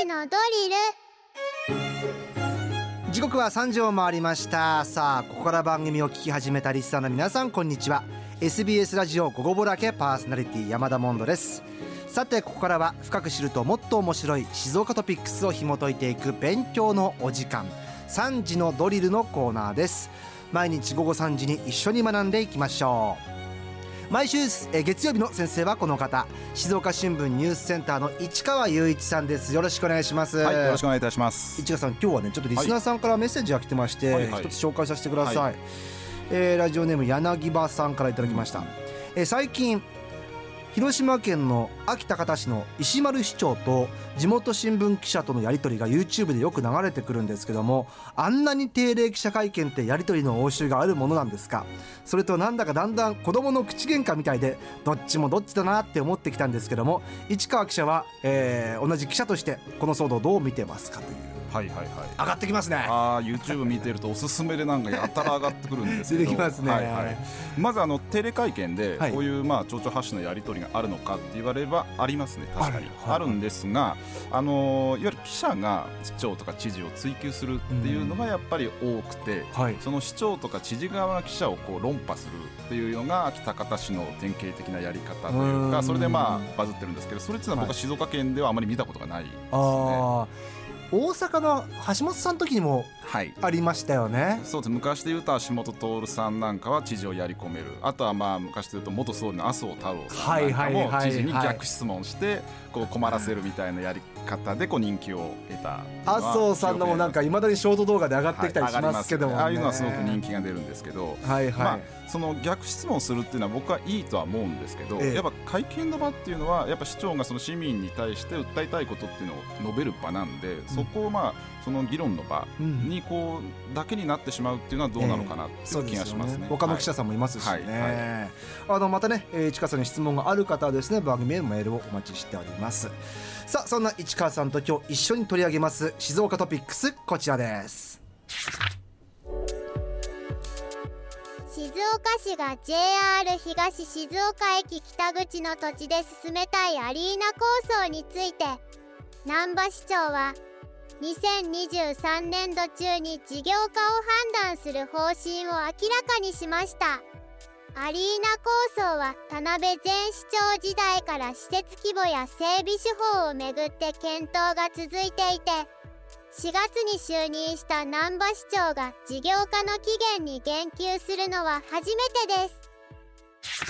時のドリル。時刻は3時を回りました。さあここから番組を聞き始めたリスナーの皆さんこんにちは。SBS ラジオ午後ぼらけパーソナリティ山田モンドです。さてここからは深く知るともっと面白い静岡トピックスを紐解いていく勉強のお時間。3時のドリルのコーナーです。毎日午後3時に一緒に学んでいきましょう。毎週え月曜日の先生はこの方。静岡新聞ニュースセンターの市川雄一さんです。よろしくお願いします。はいよろしくお願いいたします。市川さん今日はねちょっとリスナーさんからメッセージが来てまして、はい、一つ紹介させてください、はい、えー、ラジオネーム柳葉さんからいただきました、うん、えー、最近広島県の安芸高田市の石丸市長と地元新聞記者とのやり取りが YouTube でよく流れてくるんですけどもあんなに定例記者会見ってやり取りの応酬があるものなんですか？それとなんだかだんだん子供の口喧嘩みたいでどっちもどっちだなって思ってきたんですけども市川記者は、えー、同じ記者としてこの騒動をどう見てますかという。はいはいはい。上がってきますね。ああ YouTube 見てるとおすすめでなんかやたら上がってくるんですけど。出てきますね、はいはい、まずあのテレ会見でこういうまあ町長発信のやり取りがあるのかって言われればありますね。確かに。あるんですがあのいわゆる記者が市長とか知事を追及するっていうのがやっぱり多くて、はい、その市長とか知事側が記者をこう論破するっていうのが北方市の典型的なやり方というかそれでまあバズってるんですけどそれっていうのは僕は静岡県ではあまり見たことがないですね。大阪の橋本さんの時にもありましたよね、はい、そうです昔でいうと橋本徹さんなんかは知事をやり込める。あとはまあ昔でいうと元総理の麻生太郎さんなんかも知事に逆質問してこう困らせるみたいなやり方でこう人気を得た麻生さんのもなんかいまだにショート動画で上がってきたりしますけども、ね、ああいうのはすごく人気が出るんですけど、はいはい。まあ、その逆質問するっていうのは僕はいいとは思うんですけど、ええ、やっぱ会見の場っていうのはやっぱ市長がその市民に対して訴えたいことっていうのを述べる場なんで、そこをまあその議論の場にこうだけになってしまうっていうのはどうなのかなっていう気がしますね。えーすね、他の記者さんもいますしね、はい。はい。はい、あのまたね、えー、市川さんに質問がある方はですね番組へのメールをお待ちしております。さあそんな市川さんと今日一緒に取り上げます静岡トピックスこちらです。静岡市が JR 東静岡駅北口の土地で進めたいアリーナ構想について難波市長は2023年度中に事業化を判断する方針を明らかにしました。アリーナ構想は田辺前市長時代から施設規模や整備手法をめぐって検討が続いていて4月に就任した難波市長が事業化の期限に言及するのは初めてです。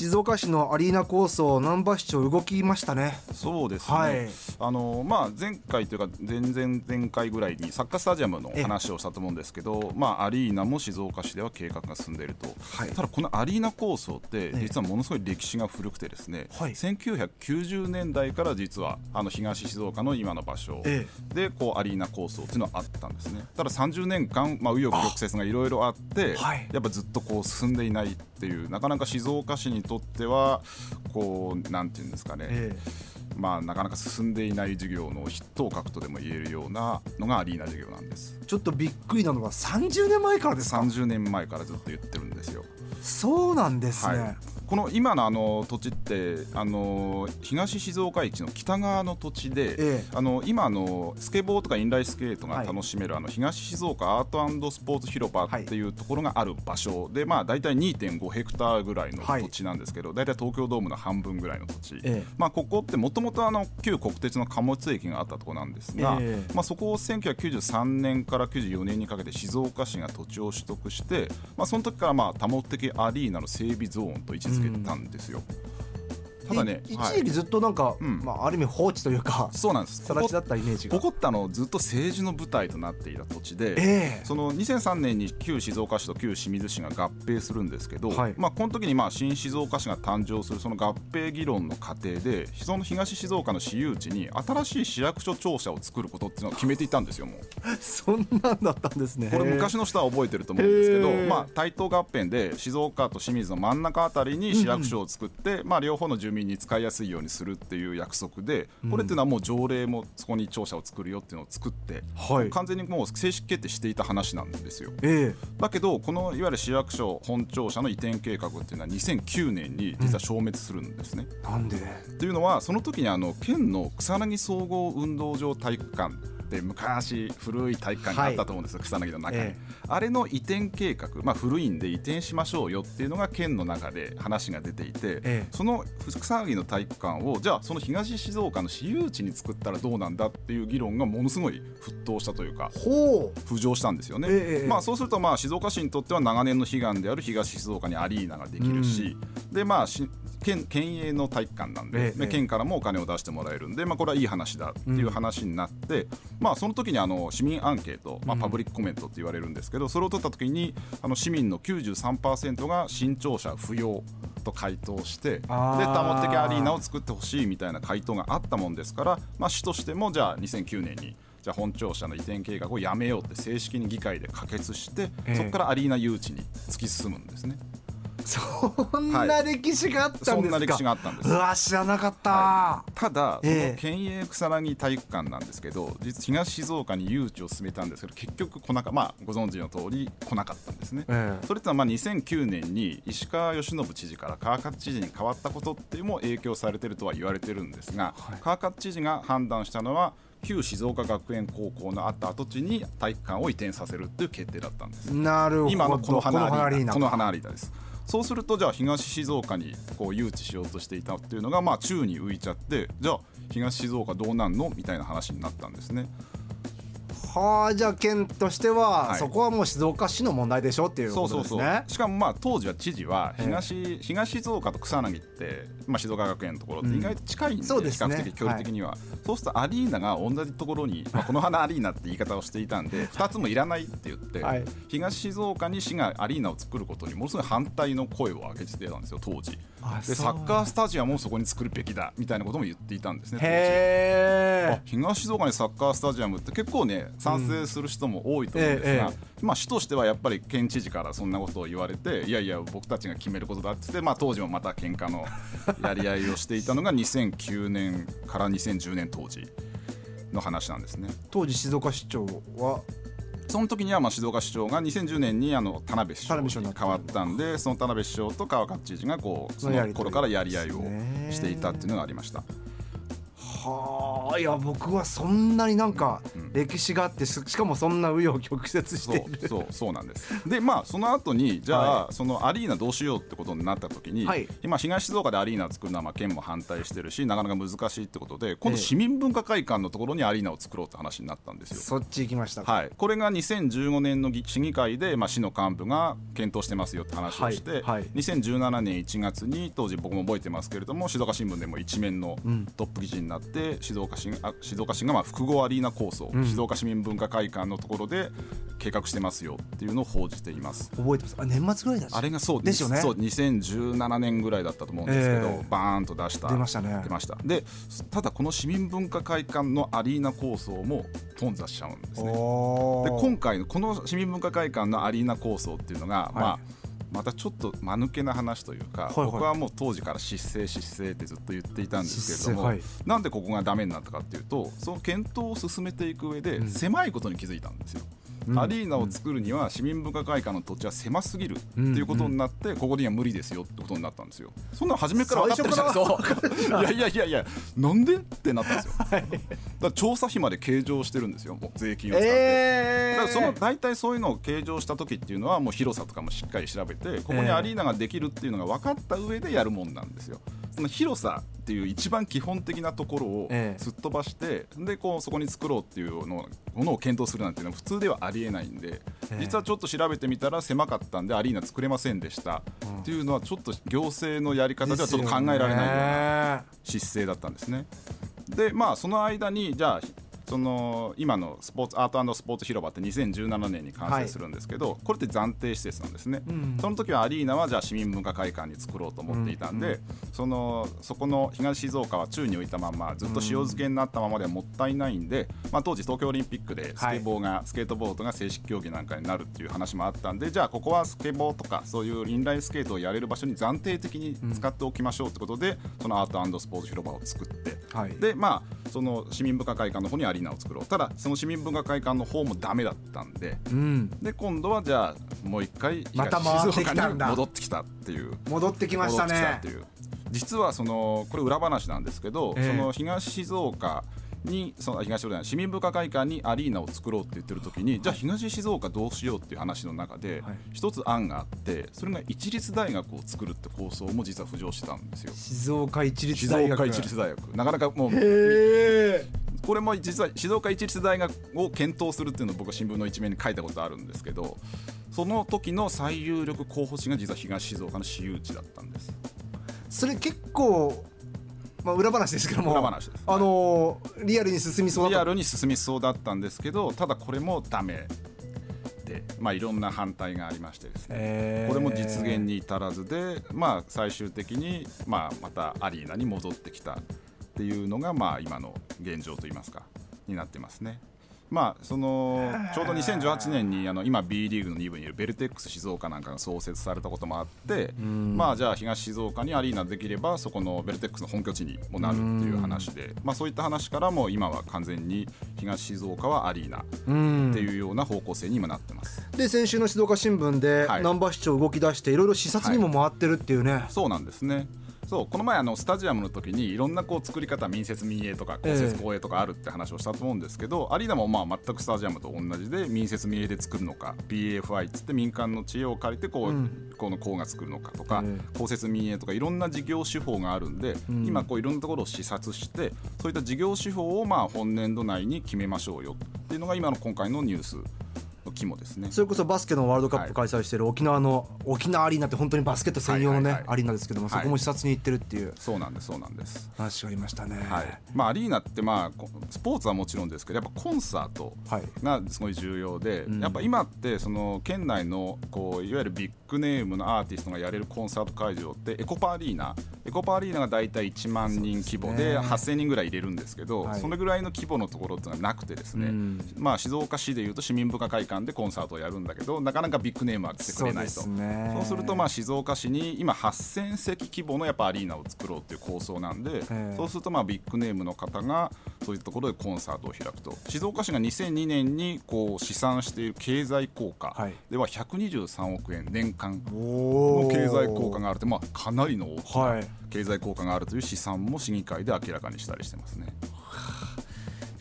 静岡市のアリーナ構想難波市長動きましたね。そうですね、はい、あのまあ、前回というか前々前回ぐらいにサッカースタジアムの話をしたと思うんですけど、まあ、アリーナも静岡市では計画が進んでいると、はい、ただこのアリーナ構想って実はものすごい歴史が古くてですね、はい、1990年代から実はあの東静岡の今の場所。でこうアリーナ構想っていうのはあったんですね。ただ30年間、まあ、紆余曲折がいろいろあってやっぱずっとこう進んでいないっていうなかなか静岡市にとってはこうなんていうんですかね、えー、まあ、なかなか進んでいない授業の筆頭格とでも言えるようなのがアリーナ授業なんです。ちょっとびっくりなのが30年前からですか？30年前からずっと言ってるんですよ。そうなんですね、はいこの今のあの土地ってあの東静岡駅の北側の土地で、ええ、あの今のスケボーとかインライスケートが楽しめる、はい、あの東静岡アートスポーツ広場っていうところがある場所で、はい、まあ大体2.5ヘクタールぐらいの土地なんですけど、はい、大体東京ドームの半分ぐらいの土地、え、まあここってもともとあの旧国鉄の貨物駅があったところなんですが、まあそこを1993年から94年にかけて静岡市が土地を取得して、まあその時からまあ多目的アリーナの整備ゾーンと位置づけたんですよ。ただね一時期ずっとなんか、はい、まあ、ある意味放置というかそうなんです。形だったイメージが。ここってあのずっと政治の舞台となっていた土地で、えー、その2003年に旧静岡市と旧清水市が合併するんですけど、はい、まあ、この時にまあ新静岡市が誕生するその合併議論の過程でその東静岡の私有地に新しい市役所庁舎を作ることっていうのを決めていたんですよもう。そんなんだったんですね。これ昔の人は覚えてると思うんですけど、まあ、台東合併で静岡と清水の真ん中あたりに市役所を作って、うん、まあ、両方の住住民に使いやすいようにするっていう約束でこれっていうのはもう条例もそこに庁舎を作るよっていうのを作って、はい。完全にもう正式決定していた話なんですよ。えだけどこのいわゆる市役所本庁舎の移転計画っていうのは2009年に実は消滅するんですね。えなんで？というのはその時にあの県の草薙総合運動場体育館って昔古い体育館があったと思うんですよ、草薙の中に、えあれの移転計画、まあ、古いんで移転しましょうよっていうのが県の中で話が出ていて、ええ。その草薙の体育館をじゃあその東静岡の私有地に作ったらどうなんだっていう議論がものすごい沸騰したというか浮上したんですよね、ええまあ、そうするとまあ静岡市にとっては長年の悲願である東静岡にアリーナができるし、でまあし県県営の体育館なんで,、ええ。で県からもお金を出してもらえるんで、まあ、これはいい話だっていう話になって、まあ、その時にあの市民アンケート、まあ、パブリックコメントって言われるんですけど、それを取った時にあの市民の93%が新庁舎不要と回答してで多目的アリーナを作ってほしいみたいな回答があったもんですから、まあ、市としてもじゃあ2009年にじゃあ本庁舎の移転計画をやめようって正式に議会で可決して、ええ。そこからアリーナ誘致に突き進むんですね。そんな歴史があったんですか、そんな歴史があったんです。うわ知らなかった、はただ、ええ。その県営草薙体育館なんですけど実東静岡に誘致を進めたんですけど結局来なかまあご存知の通り来なかったんですね。ええ。それってのはまあ2009年に石川義信知事から川勝知事に変わったことっていうのも影響されてるとは言われてるんですが、はい。川勝知事が判断したのは旧静岡学園高校のあった跡地に体育館を移転させるっていう決定だったんです。なるほど。今のこの花アリーナ。このか花アリーナですそうするとじゃあ東静岡にこう誘致しようとしていたっていうのがまあ宙に浮いちゃってじゃあ東静岡どうなんのみたいな話になったんですね。はあじゃあ県としては、はいそこはもう静岡市の問題でしょっていうそうそうことですね。そうしかもまあ当時は知事はええ。東,、東静岡と草薙って、まあ、静岡学園のところって意外と近いんで、そうですね。比較的距離的には、そうするとアリーナが同じところに、まあ、この花アリーナって言い方をしていたんで 2つもいらないって言って、はい。東静岡に市がアリーナを作ることにものすごい反対の声を上げてたんですよ当時。でサッカースタジアムをそこに作るべきだみたいなことも言っていたんですね東静岡にサッカースタジアムって結構ね賛成する人も多いと思うんですが、えまあ、市としてはやっぱり県知事からそんなことを言われていやいや僕たちが決めることだっつって、まあ、当時もまた喧嘩のやり合いをしていたのが2009年から2010年当時の話なんですね。当時静岡市長は？その時にはまあ静岡市長が2010年にあの田辺市長に変わったんでその田辺市長と川勝知事がこうその頃からやり合いをしていたっていうのがありました。はあいや僕はそんなになんかうん歴史があってししかもそんな紆余曲折しそてる。そうそうなんです。でまあその後にじゃあ、はそのアリーナどうしようってことになった時に、はい。今東静岡でアリーナを作るのはまあ県も反対してるしなかなか難しいってことで今度ええ市民文化会館のところにアリーナを作ろうって話になったんですよ。そっち行きました。かはい、これが2015年の議市議会で、まあ、市の幹部が検討してますよって話をして、はい。はい2017年1月に当時僕も覚えてますけれども静岡新聞でも一面のん。トップ記事になって、静岡市あ静岡市がまあ複合アリーナ構想、ん。静岡市民文化会館のところで計画してますよっていうのを報じています。覚えてます。あ年末ぐらいだしあれがそうですよね。そう2017年ぐらいだったと思うんですけど、ええ。バーンと出した。出ましたね。出ました。でただこの市民文化会館のアリーナ構想も頓挫しちゃうんですね。で今回のこの市民文化会館のアリーナ構想っていうのが、まあまたちょっと間抜けな話というか、はいはい。僕はもう当時から失勢失勢ってずっと言っていたんですけれども、失勢なんでここがダメになったかっていうとその検討を進めていく上で狭いことに気づいたんですよ。うんアリーナを作るには市民文化会館の土地は狭すぎるっていうことになって、ここには無理ですよってことになったんですよ。そんなの初めから分かってるじゃないですか。いやいやいやいや、なんでってなったんですよ。だから調査費まで計上してるんですよ、税金を使って。えーだからその大体そういうのを計上した時っていうのはもう広さとかもしっかり調べてここにアリーナができるっていうのが分かった上でやるもんなんですよ。その広さっていう一番基本的なところをええ。すっ飛ばしてでこうそこに作ろうっていうのものを検討するなんていうのは普通ではありえないんでええ。実はちょっと調べてみたら狭かったんでアリーナ作れませんでしたっていうのはちょっと行政のやり方ではちょっと考えられないようなですよね。姿勢だったんですね。でまあその間にじゃあその今のスポーツアートスポーツ広場って2017年に完成するんですけど、はい、これって暫定施設なんですね、うん、その時はアリーナはじゃあ市民文化会館に作ろうと思っていたんで、うんうん、そのそこの東静岡は宙に浮いたままずっと塩漬けになったままではもったいないんで、まあ、当時東京オリンピックでスケボーが、はい、スケートボードが正式競技なんかになるっていう話もあったんでじゃあここはスケボーとかそういうインラインスケートをやれる場所に暫定的に使っておきましょうってことで、そのアートスポーツ広場を作って、はい、でまあその市民文化会館の方にアリーナを作ろう。ただその市民文化会館の方もダメだったんで、うん、で今度はじゃあもう一回東静岡に戻ってきたっていう。戻ってきましたね。実はそのこれ裏話なんですけど、えー、その東静岡にその東市民文化会館にアリーナを作ろうって言ってる時にじゃあ東静岡どうしようっていう話の中で一つ案があってそれが一律大学を作るって構想も実は浮上してたんですよ。静岡一律大学。静岡一律大学。なかなかもうこれも実は静岡一律大学を検討するっていうのを僕は新聞の一面に書いたことあるんですけどその時の最有力候補地が実は東静岡の私有地だったんですそれ結構まあ、裏話ですけども裏話です、あのー、リアルに進みそうリアルに進みそうだったんですけどただこれもダメで、まあ、いろんな反対がありましてですねこれも実現に至らずで、まあ、最終的に、まあ、またアリーナに戻ってきたっていうのが、まあ、今の現状といいますかになってますね。まあ、その ちょうど2018年にあの今 B リーグの2部にいるベルテックス静岡なんかが創設されたこともあって、まあ、じゃあ東静岡にアリーナできればそこのベルテックスの本拠地にもなるっていう話で、まあ、そういった話からも今は完全に東静岡はアリーナっていうような方向性に今なってます。で先週の静岡新聞で難波市長動き出していろいろ視察にも回ってるっていうね、はい、そうなんですねそうこの前あのスタジアムの時にいろんなこう作り方民設民営とか公設公営とかあるって話をしたと思うんですけど、えー、アリーナもまあ全くスタジアムと同じで民設民営で作るのか BAFI っつって民間の知恵を借りてこう、うん、この校が作るのかとか、えー、公設民営とかいろんな事業手法があるんで、うん、今こういろんなところを視察してそういった事業手法をまあ本年度内に決めましょうよっていうのが今の今回のニュース肝ですね。それこそバスケのワールドカップ開催している沖縄の、沖縄アリーナって本当にバスケット専用のね、アリーナですけども、そこも視察に行ってるっていう。そうなんですそうなんです。話がありましたね、はい。まあ、アリーナってまあスポーツはもちろんですけどやっぱコンサートがすごい重要で、やっぱ今ってその県内のこういわゆるビッグネームのアーティストがやれるコンサート会場ってエコパアリーナエコパアリーナが大体1万人規模で8000人ぐらい入れるんですけどそれぐらいの規模のところっていうのはなくてですね、まあ、静岡市でいうと市民文化会館でコンサートをやるんだけどなかなかビッグネームは来てくれないと。そう,、するとまあ静岡市に今8000席規模のやっぱアリーナを作ろうっていう構想なんでそうするとまあビッグネームの方がそういったところでコンサートを開くと。静岡市が2002年にこう試算している経済効果では123億円年間の経済効果があるってまあかなりの大きな経済効果があるという試算も市議会で明らかにしたりしてますね。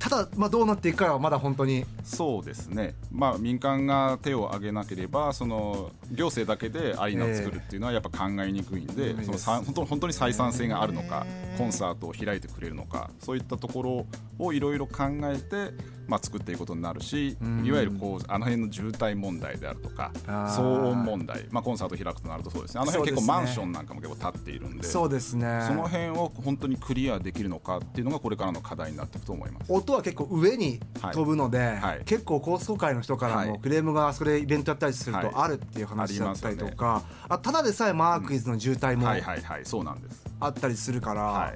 ただ、まあ、どうなっていくかはまだ本当に。そうですね、まあ、民間が手を挙げなければその行政だけでアリーナを作るっていうのはやっぱ考えにくいんで、えー、そのさ本当本当に採算性があるのか、コンサートを開いてくれるのかそういったところをいろいろ考えてまあ、作っていくことになるし、いわゆるこうあの辺の渋滞問題であるとか騒音問題、まあ、コンサート開くとなるとそうですね。あの辺結構マンションなんかも結構建っているんでそうですね。その辺を本当にクリアできるのかっていうのがこれからの課題になっていくと思います音は結構上に飛ぶので、はい。はい、結構高層階の人からもクレームがそれイベントやったりするとあるっていう話だったりとか、はい、あただでさえマークイズの渋滞もあったりするから。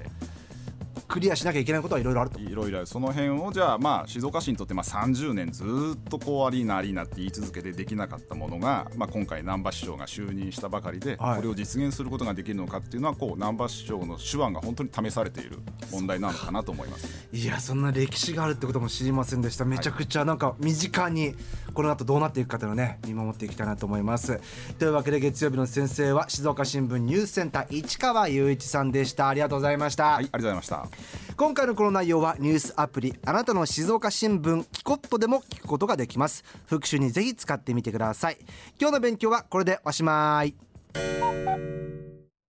クリアしなきゃいけないことはいろいろあると。いろいろその辺をじゃあまあ静岡市にとってまあ30年ずっとこうアリーナアリーナって言い続けてできなかったものが、まあ、今回難波市長が就任したばかりで、これを実現することができるのかっていうのはこう難波市長の手腕が本当に試されている問題なのかなと思います、いやそんな歴史があるってことも知りませんでした。めちゃくちゃなんか身近にこの後どうなっていくかというのをね見守っていきたいなと思います。というわけで月曜日の先生は静岡新聞ニュースセンター市川雄一さんでした。ありがとうございました。はいありがとうございました今回のこの内容はニュースアプリあなたの静岡新聞キコットでも聞くことができます。復習にぜひ使ってみてください。今日の勉強はこれでおしまい。